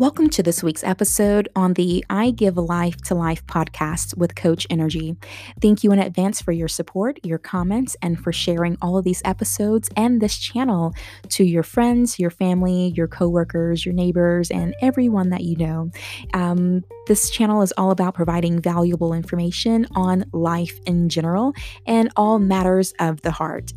Welcome to this week's episode on the I Give Life to Life podcast with Coach Nrgy. Thank you in advance for your support, your comments, and for sharing all of these episodes and this channel to your friends, your family, your coworkers, your neighbors, and everyone that you know. Um, this channel is all about providing valuable information on life in general and all matters of the heart.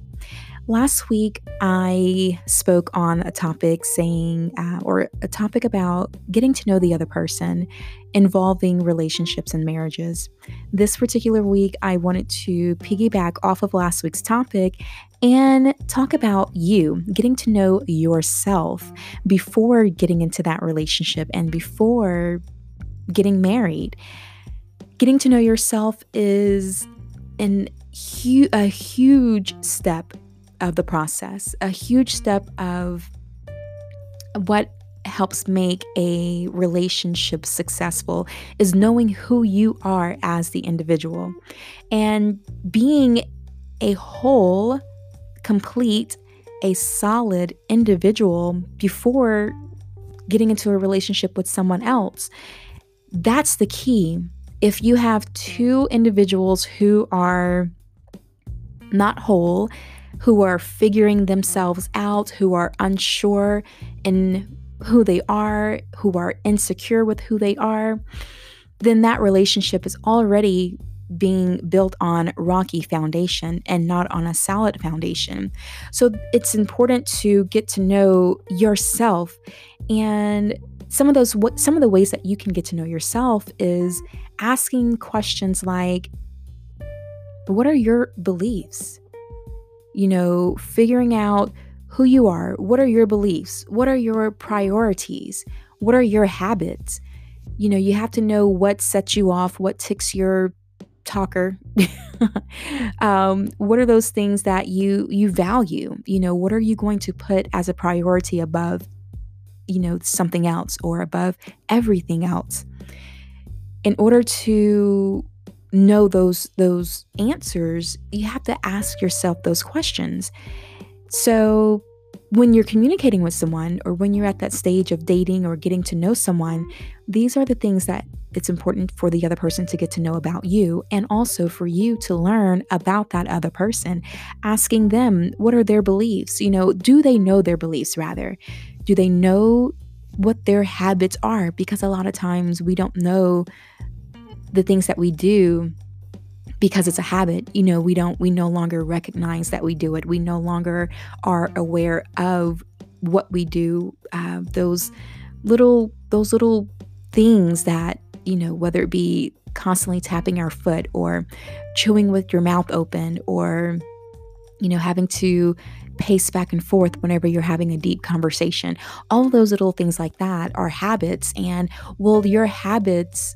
Last week, I spoke on a topic saying, uh, or a topic about getting to know the other person involving relationships and marriages. This particular week, I wanted to piggyback off of last week's topic and talk about you, getting to know yourself before getting into that relationship and before getting married. Getting to know yourself is an a huge step of the process. A huge step of what helps make a relationship successful is knowing who you are as the individual and being a whole, complete, a solid individual before getting into a relationship with someone else. That's the key. If you have two individuals who are not whole, who are figuring themselves out, who are unsure in who they are, who are insecure with who they are, then that relationship is already being built on rocky foundation and not on a solid foundation. So it's important to get to know yourself and some of those some of the ways that you can get to know yourself is asking questions like what are your beliefs? You know, figuring out who you are, what are your beliefs, what are your priorities, what are your habits. You know, you have to know what sets you off, what ticks your talker. Um, what are those things that you you value? You know what are you going to put as a priority above you know something else or above everything else? In order to know those those answers, you have to ask yourself those questions. So, when you're communicating with someone or when you're at that stage of dating or getting to know someone, these are the things that it's important for the other person to get to know about you and also for you to learn about that other person. Asking them, what are their beliefs? You know, do they know their beliefs rather? Do they know what their habits are? Because a lot of times we don't know the things that we do because it's a habit you know we don't we no longer recognize that we do it. We no longer are aware of what we do uh, those little those little things that you know whether it be constantly tapping our foot or chewing with your mouth open or you know having to pace back and forth whenever you're having a deep conversation. All those little things like that are habits and will your habits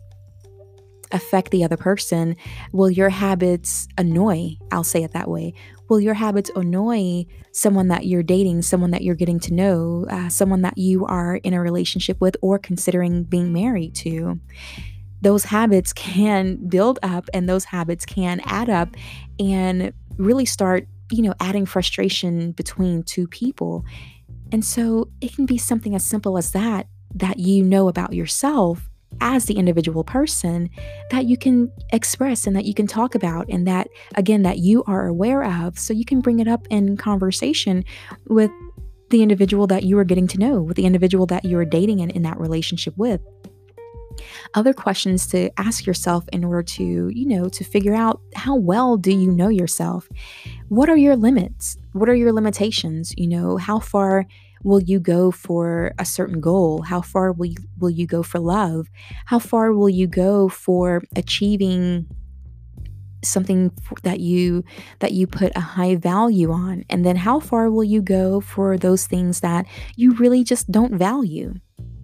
affect the other person? Will your habits annoy? I'll say it that way. Will your habits annoy someone that you're dating, someone that you're getting to know, uh, someone that you are in a relationship with or considering being married to? Those habits can build up and those habits can add up and really start, you know, adding frustration between two people. And so it can be something as simple as that that you know about yourself as the individual person that you can express and that you can talk about and that again that you are aware of. So you can bring it up in conversation with the individual that you are getting to know with the individual that you are dating and in that relationship with. Other questions to ask yourself in order to you know to figure out how well do you know yourself? What are your limits? What are your limitations? You know how far will you go for a certain goal? How far will you, will you go for love? How far will you go for achieving something that you that you put a high value on? And then how far will you go for those things that you really just don't value?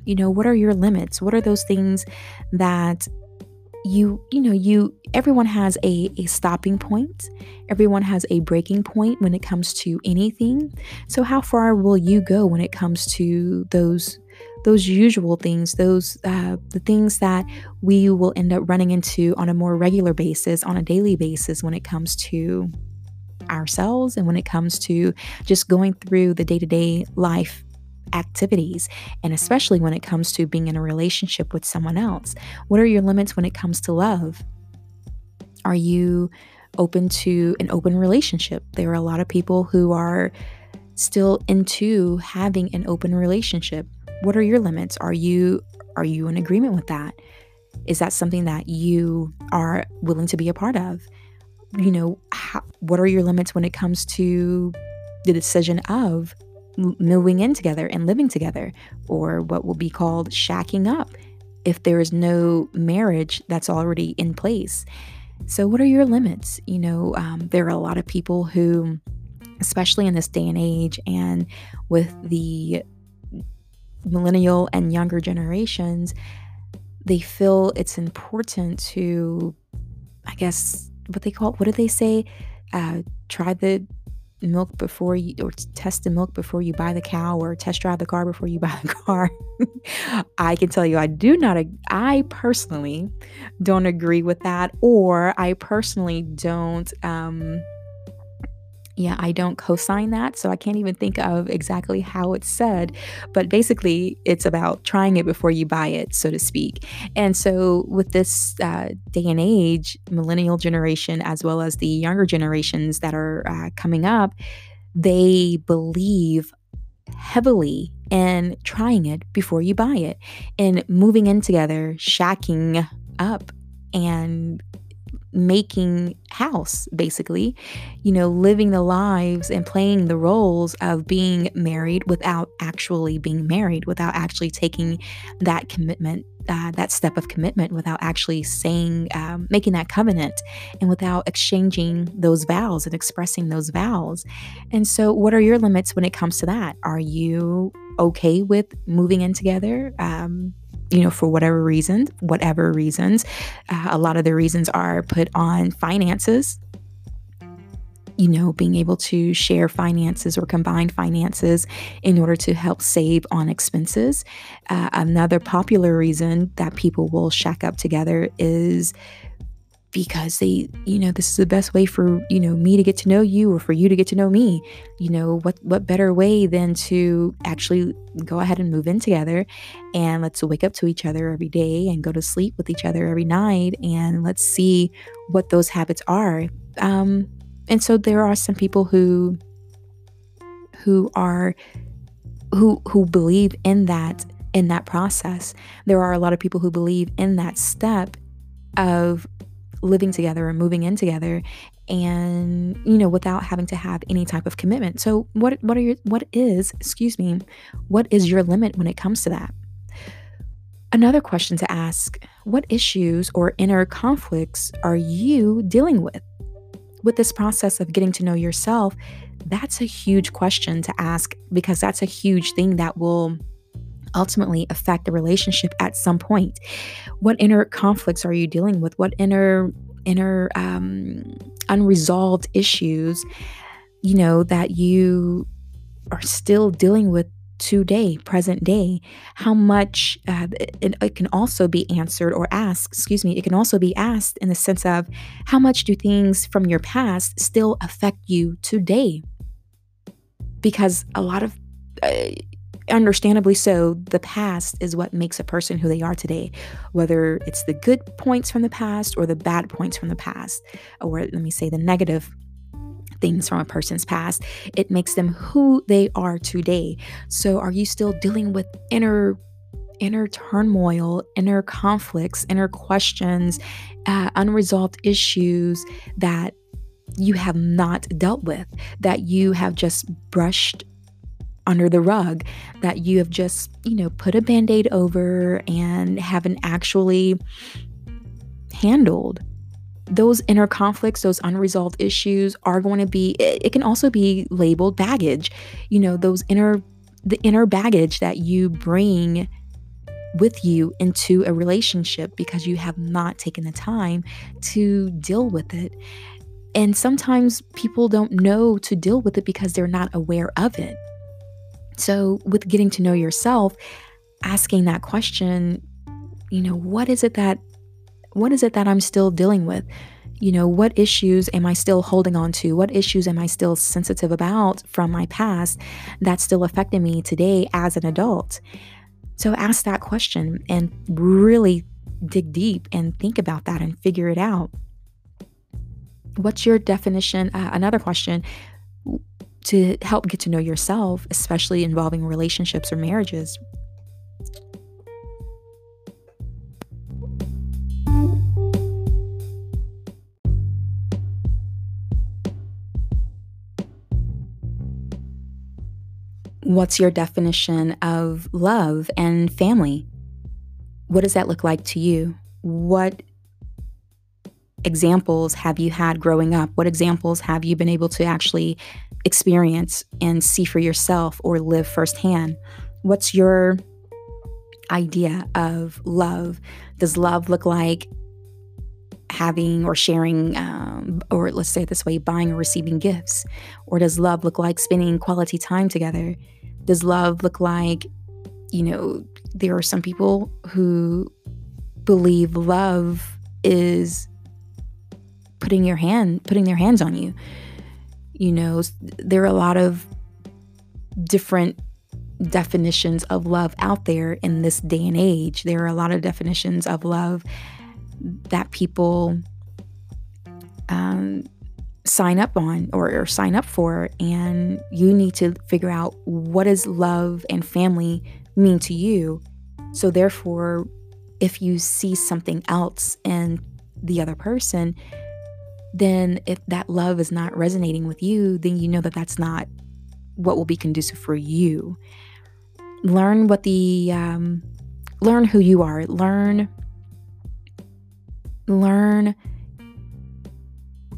You know, what are your limits? What are those things that you you know you everyone has a a stopping point. Everyone has a breaking point when it comes to anything. So how far will you go when it comes to those those usual things those uh, the things that we will end up running into on a more regular basis on a daily basis when it comes to ourselves and when it comes to just going through the day-to-day life activities, and especially when it comes to being in a relationship with someone else? What are your limits when it comes to love? Are you open to an open relationship? There are a lot of people who are still into having an open relationship. What are your limits? Are you are you in agreement with that? Is that something that you are willing to be a part of? You know, how, what are your limits when it comes to the decision of moving in together and living together, or what will be called shacking up if there is no marriage that's already in place? So, what are your limits? You know, um, there are a lot of people who, especially in this day and age, and with the millennial and younger generations, they feel it's important to, I guess, what they call, what do they say? Uh, try the milk before you, or test the milk before you buy the cow, or test drive the car before you buy the car. I can tell you, I do not, I personally don't agree with that, or I personally don't, um, yeah, I don't co sign that. So I can't even think of exactly how it's said. But basically, it's about trying it before you buy it, so to speak. And so, with this uh, day and age, millennial generation, as well as the younger generations that are uh, coming up, they believe heavily in trying it before you buy it and moving in together, shacking up and making house basically you know living the lives and playing the roles of being married without actually being married without actually taking that commitment uh, that step of commitment without actually saying um, making that covenant and without exchanging those vows and expressing those vows. And so what are your limits when it comes to that? Are you okay with moving in together? Um, you know, for whatever reasons, whatever reasons. Uh, a lot of the reasons are put on finances, you know, being able to share finances or combine finances in order to help save on expenses. Uh, another popular reason that people will shack up together is because they you know this is the best way for you know me to get to know you or for you to get to know me. You know what what better way than to actually go ahead and move in together and let's wake up to each other every day and go to sleep with each other every night and let's see what those habits are. Um and so there are some people who who are who who believe in that in that process. There are a lot of people who believe in that step of living together or moving in together and you know without having to have any type of commitment. So what what are your what is excuse me what is your limit when it comes to that? Another question to ask what issues or inner conflicts are you dealing with? With this process of getting to know yourself that's a huge question to ask because that's a huge thing that will ultimately affect the relationship at some point. What inner conflicts are you dealing with? What inner inner um, unresolved issues, you know, that you are still dealing with today, present day? How much uh, it, it can also be answered or asked, excuse me, it can also be asked in the sense of how much do things from your past still affect you today? Because a lot of uh, understandably so, the past is what makes a person who they are today, whether it's the good points from the past or the bad points from the past, or let me say the negative things from a person's past. It makes them who they are today. So, are you still dealing with inner? Inner turmoil, inner conflicts, inner questions, uh, unresolved issues that you have not dealt with, that you have just brushed under the rug that you have just, you know, put a band aid over and haven't actually handled. Those inner conflicts, those unresolved issues are going to be, it, can also be labeled baggage. You know, those inner, the inner baggage that you bring with you into a relationship because you have not taken the time to deal with it. And sometimes people don't know to deal with it because they're not aware of it. So, with getting to know yourself, asking that question, you know, what is it that what is it that I'm still dealing with? You know, what issues am I still holding on to? What issues am I still sensitive about from my past that's still affecting me today as an adult? So ask that question and really dig deep and think about that and figure it out. What's your definition? Uh, another question to help get to know yourself, especially involving relationships or marriages. What's your definition of love and family? What does that look like to you? What examples have you had growing up? What examples have you been able to actually experience and see for yourself or live firsthand? What's your idea of love? Does love look like having or sharing, um, or let's say it this way, buying or receiving gifts? Or does love look like spending quality time together? Does love look like, you know, there are some people who believe love is putting your hand putting their hands on you. You know there are a lot of different definitions of love out there in this day and age. There are a lot of definitions of love that people um, sign up on or, or sign up for and you need to figure out what does love and family mean to you. So therefore if you see something else in the other person then if that love is not resonating with you, then you know that that's not what will be conducive for you. Learn what the um, learn who you are. Learn learn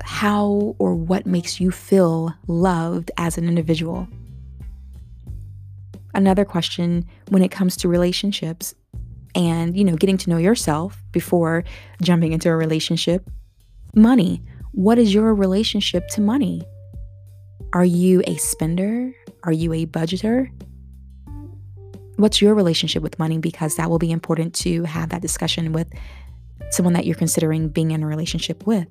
how or what makes you feel loved as an individual. Another question when it comes to relationships and, you know, getting to know yourself before jumping into a relationship, money. What is your relationship to money? Are you a spender? Are you a budgeter? What's your relationship with money? Because that will be important to have that discussion with someone that you're considering being in a relationship with.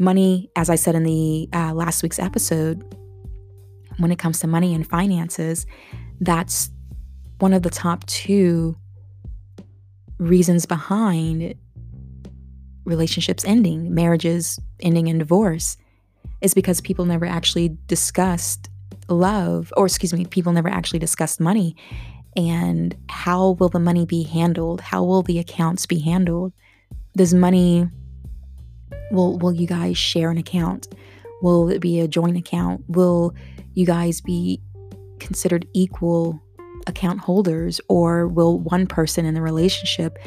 Money, as I said in the uh, last week's episode, when it comes to money and finances, that's one of the top two reasons behind relationships ending, marriages ending in divorce, is because people never actually discussed love, or excuse me, people never actually discussed money. And how will the money be handled? How will the accounts be handled? Does money will will you guys share an account? Will it be a joint account? Will you guys be considered equal account holders or will one person in the relationship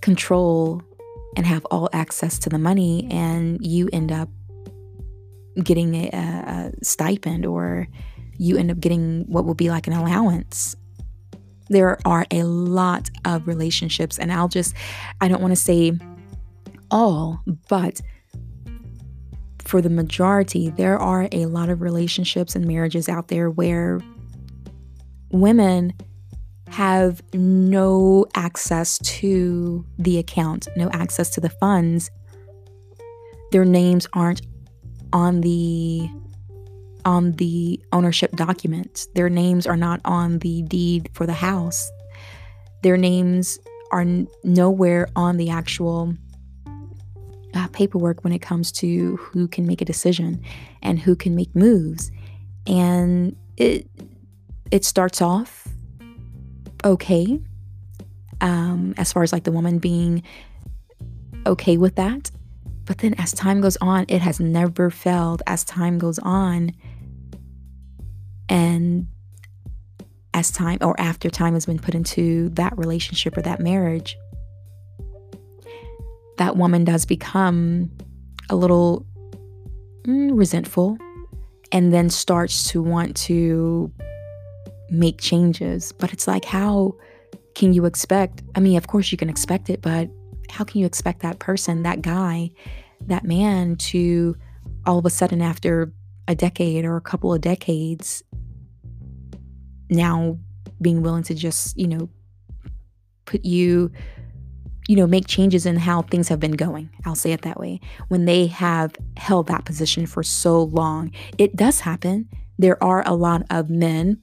control and have all access to the money, and you end up getting a, a stipend or you end up getting what will be like an allowance. There are a lot of relationships, and I'll just, I don't want to say all, but for the majority, there are a lot of relationships and marriages out there where women have no access to the account, no access to the funds. Their names aren't on the on the ownership documents. Their names are not on the deed for the house. Their names are n- nowhere on the actual uh, paperwork when it comes to who can make a decision and who can make moves. And it it starts off okay um, as far as like the woman being okay with that. But then as time goes on, it has never failed as time goes on. And as time or after time has been put into that relationship or that marriage, that woman does become a little mm, resentful and then starts to want to make changes. But it's like, how can you expect? I mean, of course you can expect it, but how can you expect that person, that guy, that man to all of a sudden, after a decade or a couple of decades, now being willing to just, you know, put you you know, make changes in how things have been going. I'll say it that way. When they have held that position for so long, it does happen. There are a lot of men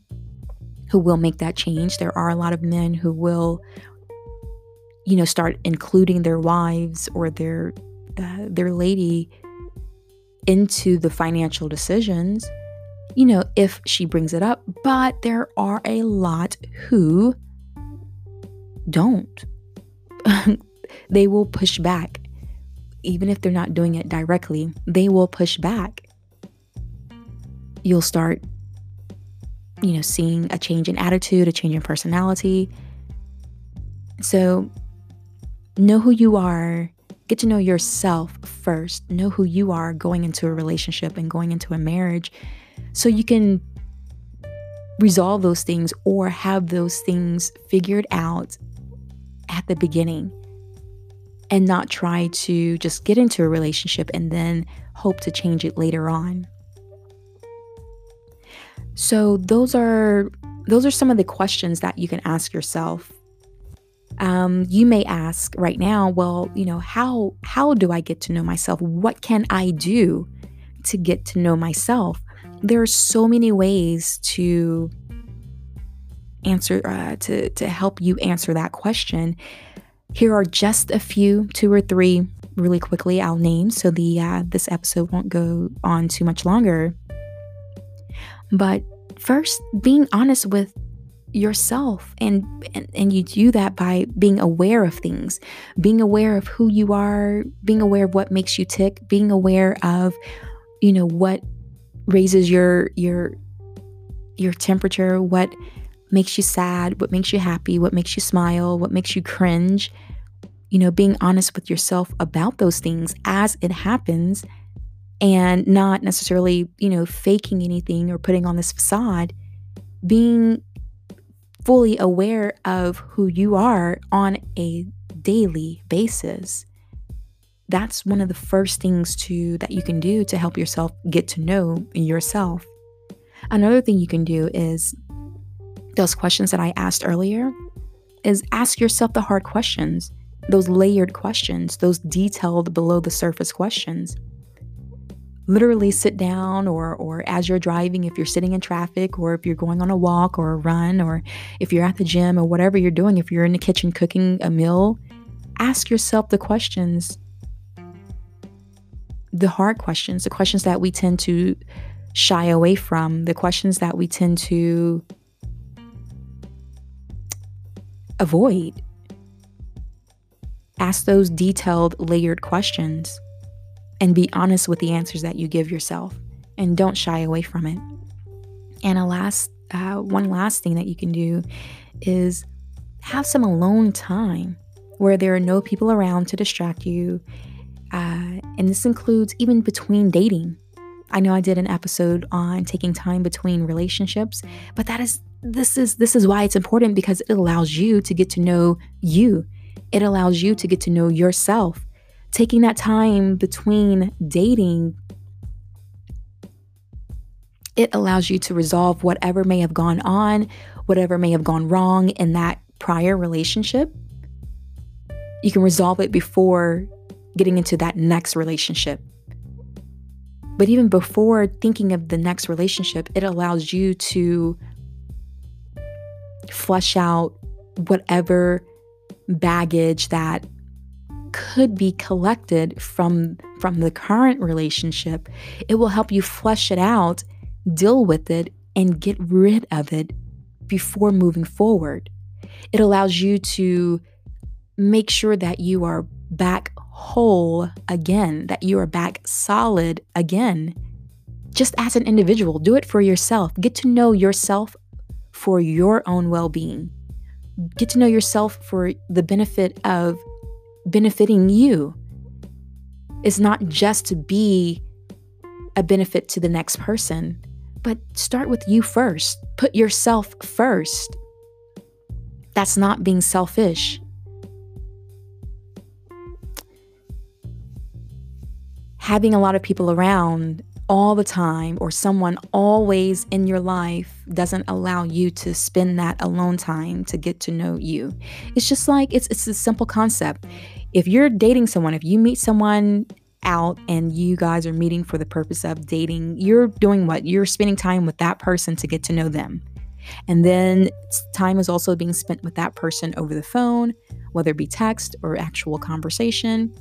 who will make that change. There are a lot of men who will, you know, start including their wives or their uh, their lady into the financial decisions. You know, if she brings it up, but there are a lot who don't. they will push back. Even if they're not doing it directly, they will push back. You'll start, you know, seeing a change in attitude, a change in personality. So, know who you are, get to know yourself first, know who you are going into a relationship and going into a marriage so you can resolve those things or have those things figured out at the beginning and not try to just get into a relationship and then hope to change it later on. So those are those are some of the questions that you can ask yourself. Um, you may ask right now, well, you know, how how do I get to know myself? What can I do to get to know myself? There are so many ways to answer uh, to to help you answer that question here are just a few, two or three, really quickly. I'll name so the uh, this episode won't go on too much longer. But first, being honest with yourself and, and and you do that by being aware of things being aware of who you are being aware of what makes you tick being aware of you know what raises your your your temperature what makes you sad, what makes you happy, what makes you smile, what makes you cringe. You know, being honest with yourself about those things as it happens and not necessarily, you know, faking anything or putting on this facade, being fully aware of who you are on a daily basis. That's one of the first things to that you can do to help yourself get to know yourself. Another thing you can do is those questions that I asked earlier is ask yourself the hard questions, those layered questions, those detailed below the surface questions. Literally sit down or or as you're driving if you're sitting in traffic or if you're going on a walk or a run or if you're at the gym or whatever you're doing, if you're in the kitchen cooking a meal, ask yourself the questions the hard questions, the questions that we tend to shy away from, the questions that we tend to avoid. Ask those detailed, layered questions and be honest with the answers that you give yourself and don't shy away from it. And a last, uh, one last thing that you can do is have some alone time where there are no people around to distract you. Uh, and this includes even between dating. I know I did an episode on taking time between relationships, but that is this is this is why it's important because it allows you to get to know you. It allows you to get to know yourself. Taking that time between dating it allows you to resolve whatever may have gone on, whatever may have gone wrong in that prior relationship. You can resolve it before getting into that next relationship. But even before thinking of the next relationship, it allows you to flush out whatever baggage that could be collected from from the current relationship it will help you flush it out deal with it and get rid of it before moving forward. It allows you to make sure that you are back whole again that you are back solid again just as an individual. Do it for yourself. Get to know yourself for your own well being. Get to know yourself for the benefit of benefiting you. It's not just to be a benefit to the next person, but start with you first. Put yourself first. That's not being selfish. Having a lot of people around all the time or someone always in your life doesn't allow you to spend that alone time to get to know you. It's just like it's it's a simple concept. If you're dating someone, if you meet someone out and you guys are meeting for the purpose of dating, you're doing what? You're spending time with that person to get to know them. And then time is also being spent with that person over the phone, whether it be text or actual conversation.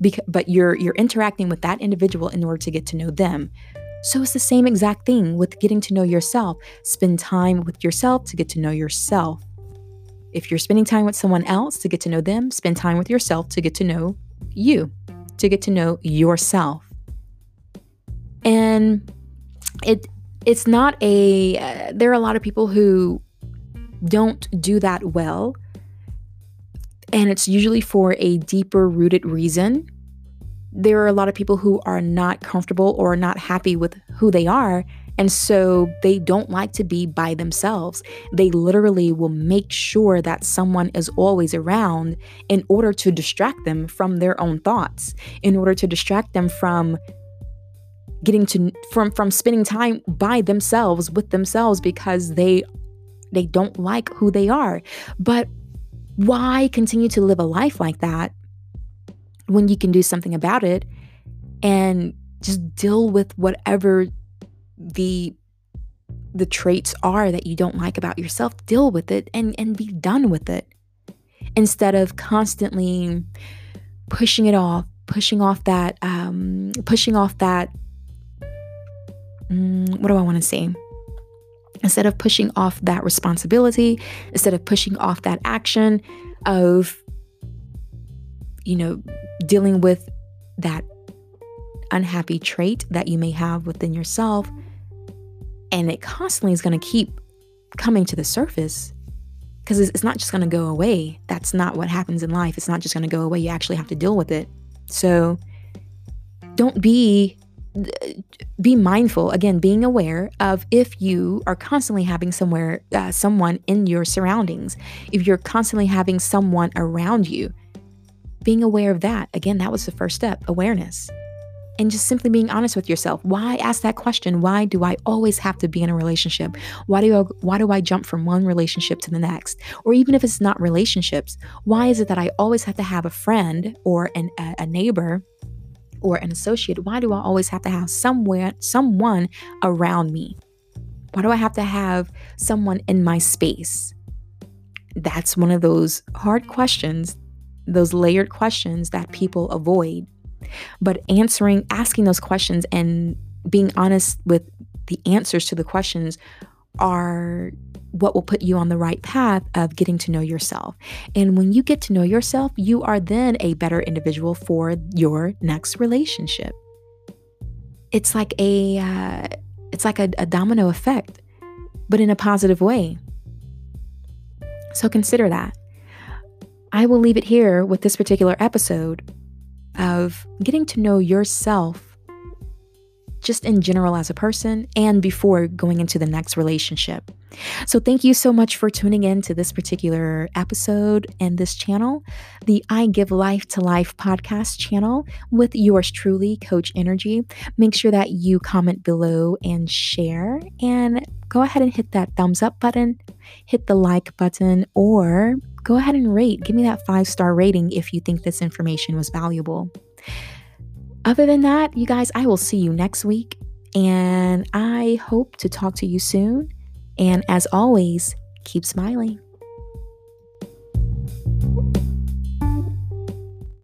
Because, but you're you're interacting with that individual in order to get to know them. So it's the same exact thing with getting to know yourself. Spend time with yourself to get to know yourself. If you're spending time with someone else to get to know them, spend time with yourself to get to know you, to get to know yourself. And it it's not a uh, there are a lot of people who don't do that well and it's usually for a deeper rooted reason there are a lot of people who are not comfortable or not happy with who they are and so they don't like to be by themselves. They literally will make sure that someone is always around in order to distract them from their own thoughts, in order to distract them from getting to from from spending time by themselves with themselves because they they don't like who they are. But why continue to live a life like that when you can do something about it and just deal with whatever the the traits are that you don't like about yourself deal with it and and be done with it instead of constantly pushing it off pushing off that um pushing off that mm, what do I want to say? Instead of pushing off that responsibility, instead of pushing off that action of, you know, dealing with that unhappy trait that you may have within yourself, and it constantly is going to keep coming to the surface because it's not just going to go away. That's not what happens in life. It's not just going to go away. You actually have to deal with it. So don't be be mindful again being aware of if you are constantly having somewhere uh, someone in your surroundings if you're constantly having someone around you being aware of that again that was the first step awareness. And just simply being honest with yourself. Why ask that question? Why do i always have to be in a relationship? Why do i why do i jump from one relationship to the next? Or even if it's not relationships why is it that i always have to have a friend or an, a, a neighbor or an associate, why do I always have to have somewhere someone around me? Why do I have to have someone in my space? That's one of those hard questions, those layered questions that people avoid. But answering, asking those questions and being honest with the answers to the questions are what will put you on the right path of getting to know yourself. And when you get to know yourself, you are then a better individual for your next relationship. It's like a uh, it's like a, a domino effect, but in a positive way. So consider that. I will leave it here with this particular episode of getting to know yourself just in general as a person and before going into the next relationship. So, thank you so much for tuning in to this particular episode and this channel, the I Give Life to Life podcast channel with yours truly, Coach Nrgy. Make sure that you comment below and share, and go ahead and hit that thumbs up button, hit the like button, or go ahead and rate. Give me that five star rating if you think this information was valuable. Other than that, you guys, I will see you next week. And I hope to talk to you soon. And as always, keep smiling.